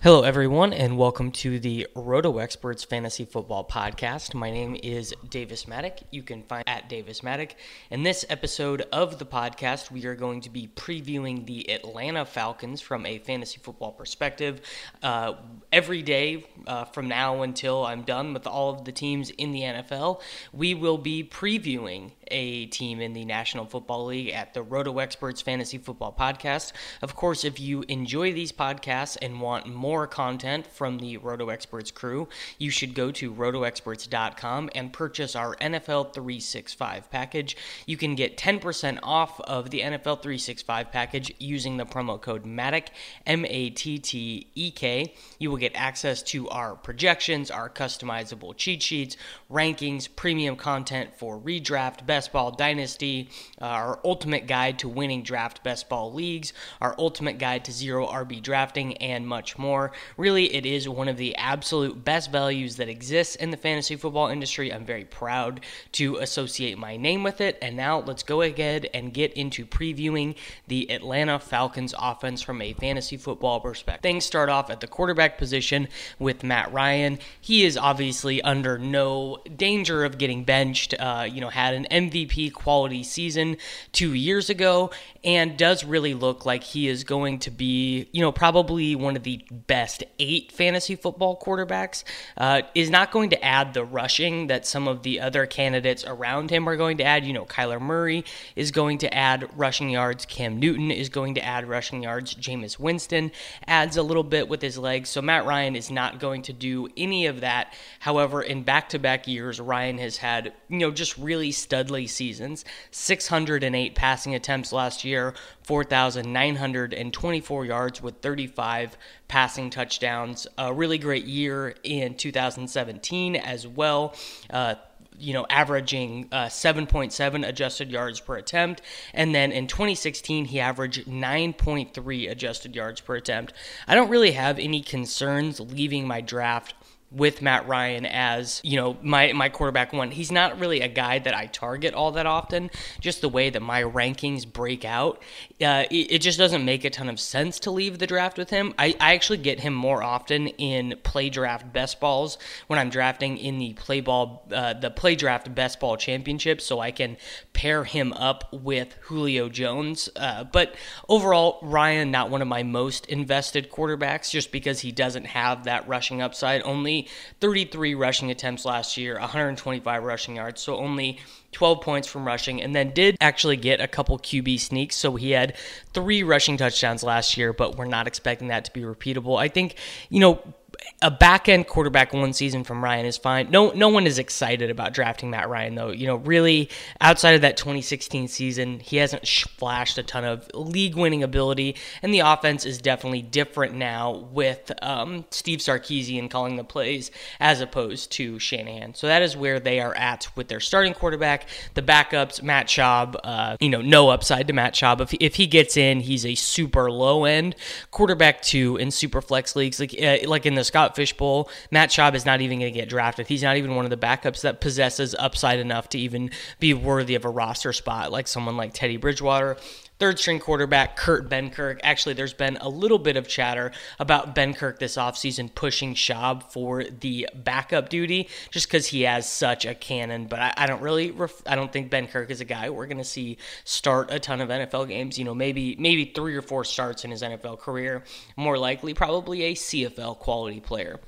Hello, everyone, and welcome to the Roto Experts Fantasy Football Podcast. My name is Davis Mattek. You can find at Davis Mattek. In this episode of the podcast, we are going to be previewing the Atlanta Falcons from a fantasy football perspective. Uh, every day uh, from now until I'm done with all of the teams in the NFL, we will be previewing a team in the National Football League at the Roto Experts Fantasy Football Podcast. Of course, if you enjoy these podcasts and want more content from the Roto Experts crew, you should go to rotoexperts.com and purchase our NFL 365 package. You can get 10% off of the NFL 365 package using the promo code MATTEK, M A T T E K. You will get access to our projections, our customizable cheat sheets, rankings, premium content for redraft, best Best Ball Dynasty, uh, our ultimate guide to winning draft best ball leagues, our ultimate guide to zero RB drafting, and much more. Really, it is one of the absolute best values that exists in the fantasy football industry. I'm very proud to associate my name with it. And now let's go ahead and get into previewing the Atlanta Falcons offense from a fantasy football perspective. Things start off at the quarterback position with Matt Ryan. He is obviously under no danger of getting benched. Uh, you know, had an MVP quality season two years ago and does really look like he is going to be, you know, probably one of the best eight fantasy football quarterbacks. Uh, is not going to add the rushing that some of the other candidates around him are going to add. You know, Kyler Murray is going to add rushing yards. Cam Newton is going to add rushing yards. Jameis Winston adds a little bit with his legs. So Matt Ryan is not going to do any of that. However, in back to back years, Ryan has had, you know, just really studly seasons 608 passing attempts last year year, 4,924 yards with 35 passing touchdowns. A really great year in 2017 as well. Uh, you know, averaging uh, 7.7 adjusted yards per attempt. And then in 2016, he averaged 9.3 adjusted yards per attempt. I don't really have any concerns leaving my draft with Matt Ryan as you know my my quarterback one. He's not really a guy that I target all that often. Just the way that my rankings break out, uh, it, it, just doesn't make a ton of sense to leave the draft with him. I, I actually get him more often in play draft best balls when I'm drafting in the play ball uh, the play draft best ball championship, so I can pair him up with Julio Jones. Uh, but overall, Ryan not one of my most invested quarterbacks, just because he doesn't have that rushing upside. Only 33 rushing attempts last year, 125 rushing yards, so only 12 points from rushing, and then did actually get a couple QB sneaks. So he had three rushing touchdowns last year, but we're not expecting that to be repeatable. I think, you know, a back end quarterback one season from Ryan is fine. No, no one is excited about drafting Matt Ryan though. You know, really outside of that 2016 season, he hasn't flashed a ton of league winning ability, and the offense is definitely different now with um, Steve Sarkisian calling the plays as opposed to Shanahan. So that is where they are at with their starting quarterback. The backups, Matt Schaub. Uh, you know, no upside to Matt Schaub. If if he gets in, he's a super low end quarterback two in super flex leagues, like uh, like in the Scott Fish Bowl, Matt Schaub is not even going to get drafted. He's not even one of the backups that possesses upside enough to even be worthy of a roster spot, like someone like Teddy Bridgewater. Third string quarterback Kurt Benkert. Actually, there's been a little bit of chatter about Benkert this offseason pushing Schaub for the backup duty just because he has such a cannon. But I, I don't really, ref- I don't think Benkert is a guy we're going to see start a ton of NFL games. You know, maybe maybe three or four starts in his NFL career. More likely, probably a CFL quality player.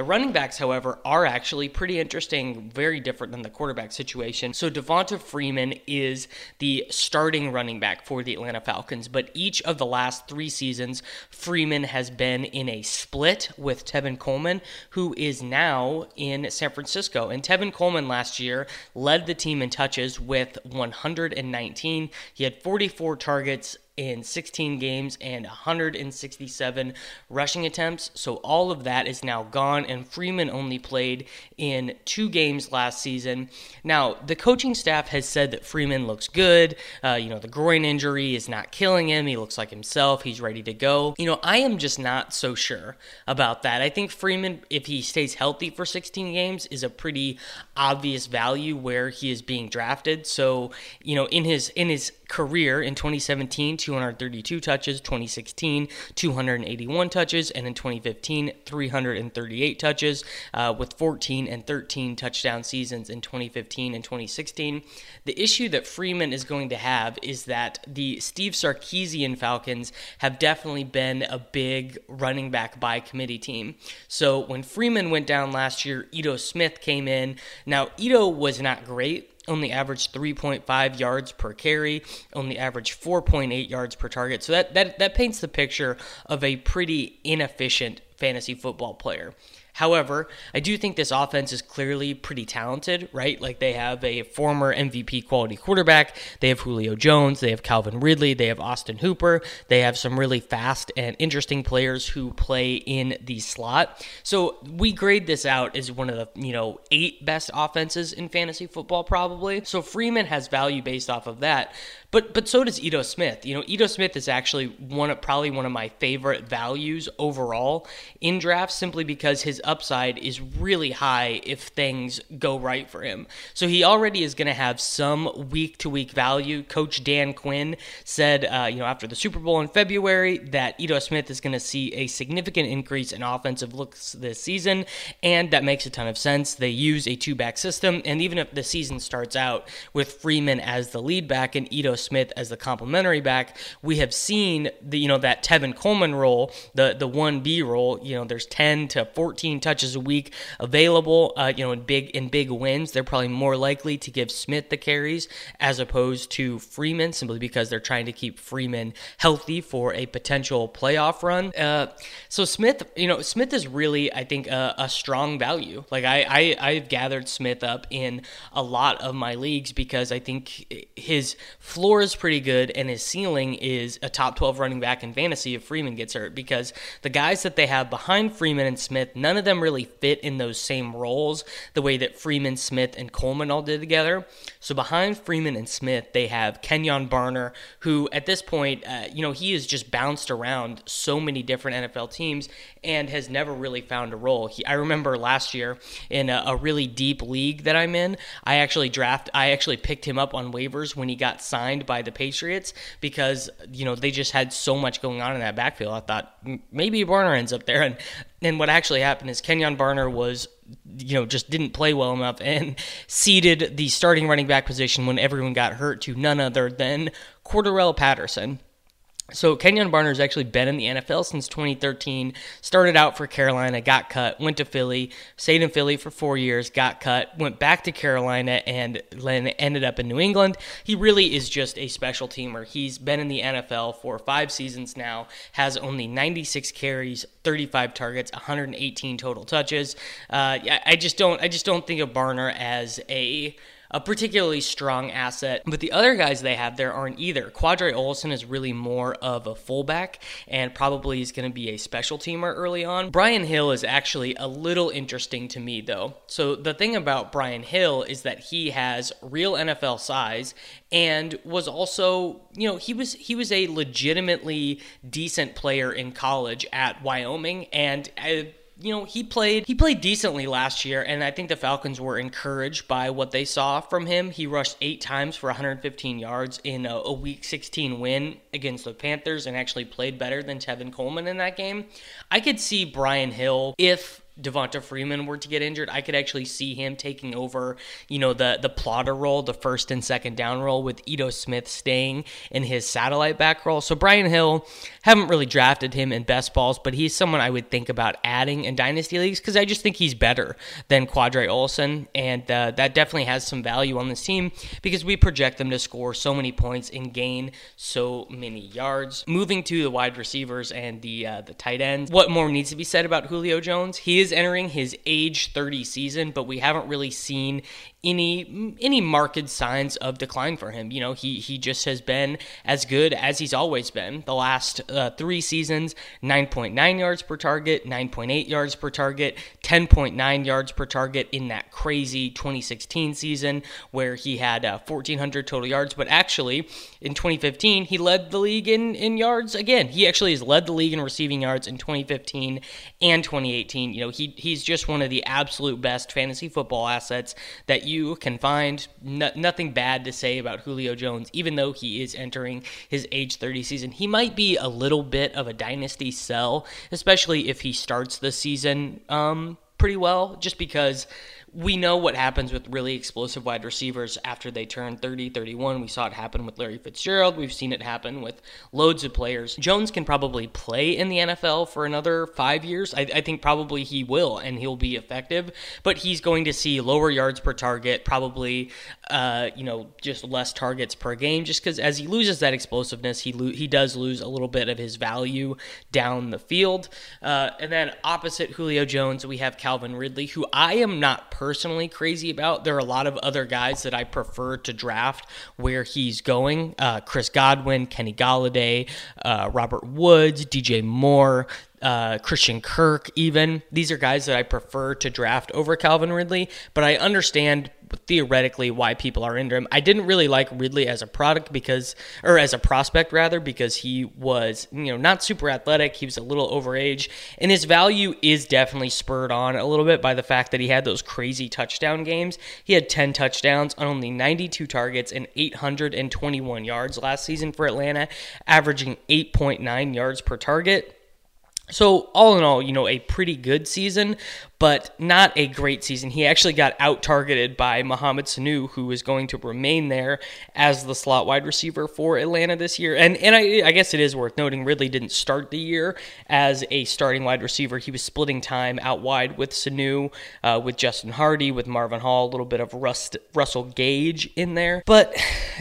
The running backs, however, are actually pretty interesting, very different than the quarterback situation. So Devonta Freeman is the starting running back for the Atlanta Falcons, but each of the last three seasons, Freeman has been in a split with Tevin Coleman, who is now in San Francisco. And Tevin Coleman last year led the team in touches with 119. He had 44 targets in 16 games and 167 rushing attempts. So all of that is now gone, and Freeman only played in two games last season. Now, the coaching staff has said that Freeman looks good. Uh, you know, the groin injury is not killing him. He looks like himself. He's ready to go. You know, I am just not so sure about that. I think Freeman, if he stays healthy for 16 games, is a pretty obvious value where he is being drafted. So, you know, in his in his career in 2017, 232 touches, 2016, 281 touches, and in 2015, 338 touches, uh, with 14 and 13 touchdown seasons in 2015 and 2016. The issue that Freeman is going to have is that the Steve Sarkisian Falcons have definitely been a big running back by committee team. So when Freeman went down last year, Ito Smith came in. Now, Ito was not great only averaged 3.5 yards per carry, only averaged 4.8 yards per target. So that, that, that paints the picture of a pretty inefficient fantasy football player. However, I do think this offense is clearly pretty talented, right? Like they have a former MVP quality quarterback, they have Julio Jones, they have Calvin Ridley, they have Austin Hooper, they have some really fast and interesting players who play in the slot. So we grade this out as one of the, you know, eight best offenses in fantasy football, probably. So Freeman has value based off of that. But but so does Ito Smith. You know, Ito Smith is actually one of probably one of my favorite values overall in drafts simply because his upside is really high if things go right for him. So he already is going to have some week to week value. Coach Dan Quinn said, uh, you know, after the Super Bowl in February, that Ito Smith is going to see a significant increase in offensive looks this season, and that makes a ton of sense. They use a two back system, and even if the season starts out with Freeman as the lead back and Ito Smith as the complementary back, we have seen the you know that Tevin Coleman role, the the one B role. You know, there's 10 to 14 touches a week available. Uh, you know, in big in big wins, they're probably more likely to give Smith the carries as opposed to Freeman, simply because they're trying to keep Freeman healthy for a potential playoff run. Uh, so Smith, you know, Smith is really, I think, a, a strong value. Like I, I, I've gathered Smith up in a lot of my leagues because I think his floor floor is pretty good and his ceiling is a top 12 running back in fantasy if Freeman gets hurt because the guys that they have behind Freeman and Smith, none of them really fit in those same roles the way that Freeman, Smith, and Coleman all did together. So behind Freeman and Smith, they have Kenyon Barner, who at this point, uh, you know, he has just bounced around so many different NFL teams and has never really found a role. He, I remember last year in a, a, really deep league that I'm in, I actually draft, I actually picked him up on waivers when he got signed by the Patriots because you know they just had so much going on in that backfield. I thought maybe Barner ends up there, and and what actually happened is Kenyon Barner was you know just didn't play well enough and ceded the starting running back position when everyone got hurt to none other than Cordarrelle Patterson so Kenyon Barner has actually been in the NFL since 2013. Started out for Carolina, got cut, went to Philly, stayed in Philly for four years, got cut, went back to Carolina, and then ended up in New England. He really is just a special teamer. He's been in the NFL for five seasons now, has only 96 carries, 35 targets, 118 total touches. Uh, I just don't, I just don't think of Barner as a a particularly strong asset. But the other guys they have there aren't either. Qadree Ollison is really more of a fullback and probably is going to be a special teamer early on. Brian Hill is actually a little interesting to me though. So the thing about Brian Hill is that he has real NFL size and was also, you know, he was he was a legitimately decent player in college at Wyoming and uh, you know, he played he played decently last year, and I think the Falcons were encouraged by what they saw from him. He rushed eight times for 115 yards in a, a Week 16 win against the Panthers, and actually played better than Tevin Coleman in that game. I could see Brian Hill if Devonta Freeman were to get injured, I could actually see him taking over, you know, the the plotter role, the first and second down role, with Ito Smith staying in his satellite back role. So Brian Hill, haven't really drafted him in best balls, but he's someone I would think about adding in dynasty leagues because I just think he's better than Qadree Ollison, and uh, that definitely has some value on this team because we project them to score so many points and gain so many yards. Moving to the wide receivers and the uh, the tight ends, what more needs to be said about Julio Jones? He is entering his age 30 season, but we haven't really seen any any marked signs of decline for him. You know, he he just has been as good as he's always been. The last uh, three seasons, 9.9 yards per target, 9.8 yards per target, 10.9 yards per target in that crazy 2016 season where he had uh, 1,400 total yards. But actually, in 2015, he led the league in in yards again. He actually has led the league in receiving yards in 2015 and 2018. You know, he he's just one of the absolute best fantasy football assets that you can find no, nothing bad to say about Julio Jones, even though he is entering his age 30 season. He might be a little bit of a dynasty sell, especially if he starts the season um, pretty well, just because we know what happens with really explosive wide receivers after they turn 30, 31. We saw it happen with Larry Fitzgerald. We've seen it happen with loads of players. Jones can probably play in the NFL for another five years. I, I think probably he will, and he'll be effective, but he's going to see lower yards per target, probably, uh, you know, just less targets per game, just because as he loses that explosiveness, he, lo- he does lose a little bit of his value down the field. Uh, and then opposite Julio Jones, we have Calvin Ridley, who I am not personally crazy about. There are a lot of other guys that I prefer to draft where he's going. Uh, Chris Godwin, Kenny Golladay, uh, Robert Woods, DJ Moore, uh, Christian Kirk, even. These are guys that I prefer to draft over Calvin Ridley, but I understand theoretically why people are into him. I didn't really like Ridley as a product because, or as a prospect rather, because he was, you know, not super athletic. He was a little overage, and his value is definitely spurred on a little bit by the fact that he had those crazy touchdown games. He had 10 touchdowns on only 92 targets and 821 yards last season for Atlanta, averaging 8.9 yards per target. So, all in all, you know, a pretty good season, but not a great season. He actually got out targeted by Mohamed Sanu, who is going to remain there as the slot wide receiver for Atlanta this year. And and I, I guess it is worth noting, Ridley didn't start the year as a starting wide receiver. He was splitting time out wide with Sanu, uh, with Justin Hardy, with Marvin Hall, a little bit of Rust, Russell Gage in there. But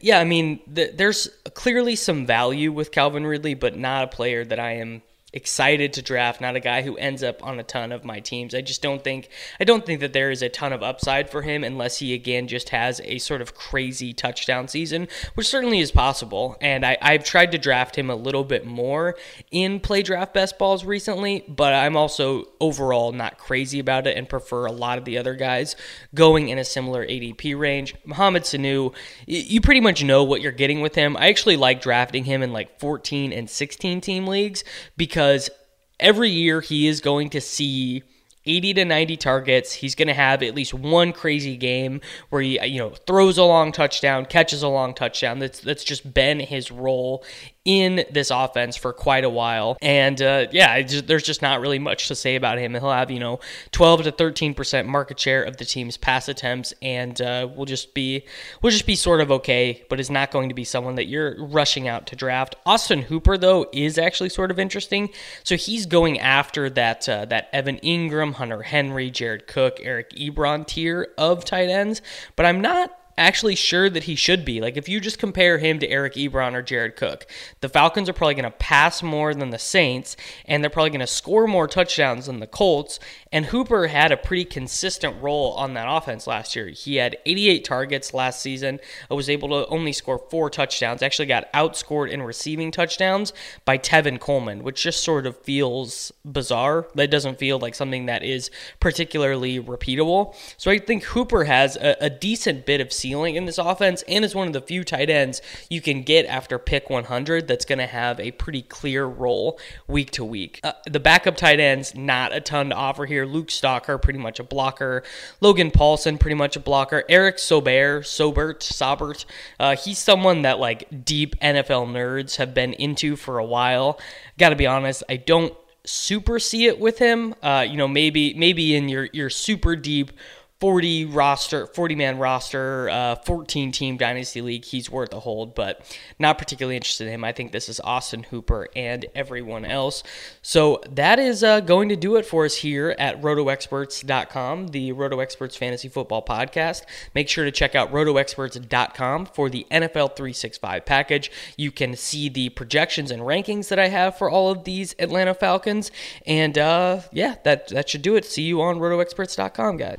yeah, I mean, th- there's clearly some value with Calvin Ridley, but not a player that I am excited to draft, not a guy who ends up on a ton of my teams. I just don't think I don't think that there is a ton of upside for him unless he again just has a sort of crazy touchdown season, which certainly is possible. And I, I've tried to draft him a little bit more in play draft best balls recently, but I'm also overall not crazy about it and prefer a lot of the other guys going in a similar ADP range. Mohamed Sanu, you pretty much know what you're getting with him. I actually like drafting him in like 14 and 16 team leagues because because every year he is going to see 80 to 90 targets. He's going to have at least one crazy game where he, you know, throws a long touchdown, catches a long touchdown. That's that's just been his role in this offense for quite a while. And uh, yeah, just, there's just not really much to say about him. He'll have, you know, 12 to 13% market share of the team's pass attempts and uh, will just be will just be sort of okay, but is not going to be someone that you're rushing out to draft. Austin Hooper though is actually sort of interesting. So he's going after that uh, that Evan Engram, Hunter Henry, Jared Cook, Eric Ebron tier of tight ends, but I'm not actually sure that he should be. Like if you just compare him to Eric Ebron or Jared Cook, the Falcons are probably going to pass more than the Saints, and they're probably going to score more touchdowns than the Colts. And Hooper had a pretty consistent role on that offense last year. He had 88 targets last season, uh, was able to only score four touchdowns, actually got outscored in receiving touchdowns by Tevin Coleman, which just sort of feels bizarre. That doesn't feel like something that is particularly repeatable. So I think Hooper has a, a decent bit of ceiling in this offense and is one of the few tight ends you can get after pick 100 that's going to have a pretty clear role week to week. Uh, the backup tight ends, not a ton to offer here. Luke Stocker, pretty much a blocker. Logan Paulson, pretty much a blocker. Eric Saubert, Saubert, Saubert, uh, he's someone that like deep NFL nerds have been into for a while. Got to be honest, I don't super see it with him. Uh, you know, maybe maybe in your your super deep 40 roster, 40 man roster, uh, 14 team dynasty league, he's worth a hold, but not particularly interested in him. I think this is Austin Hooper and everyone else. So that is uh, going to do it for us here at rotoexperts.com, the Roto Experts Fantasy Football Podcast. Make sure to check out rotoexperts.com for the NFL 365 package. You can see the projections and rankings that I have for all of these Atlanta Falcons. And uh, yeah, that, that should do it. See you on rotoexperts.com, guys.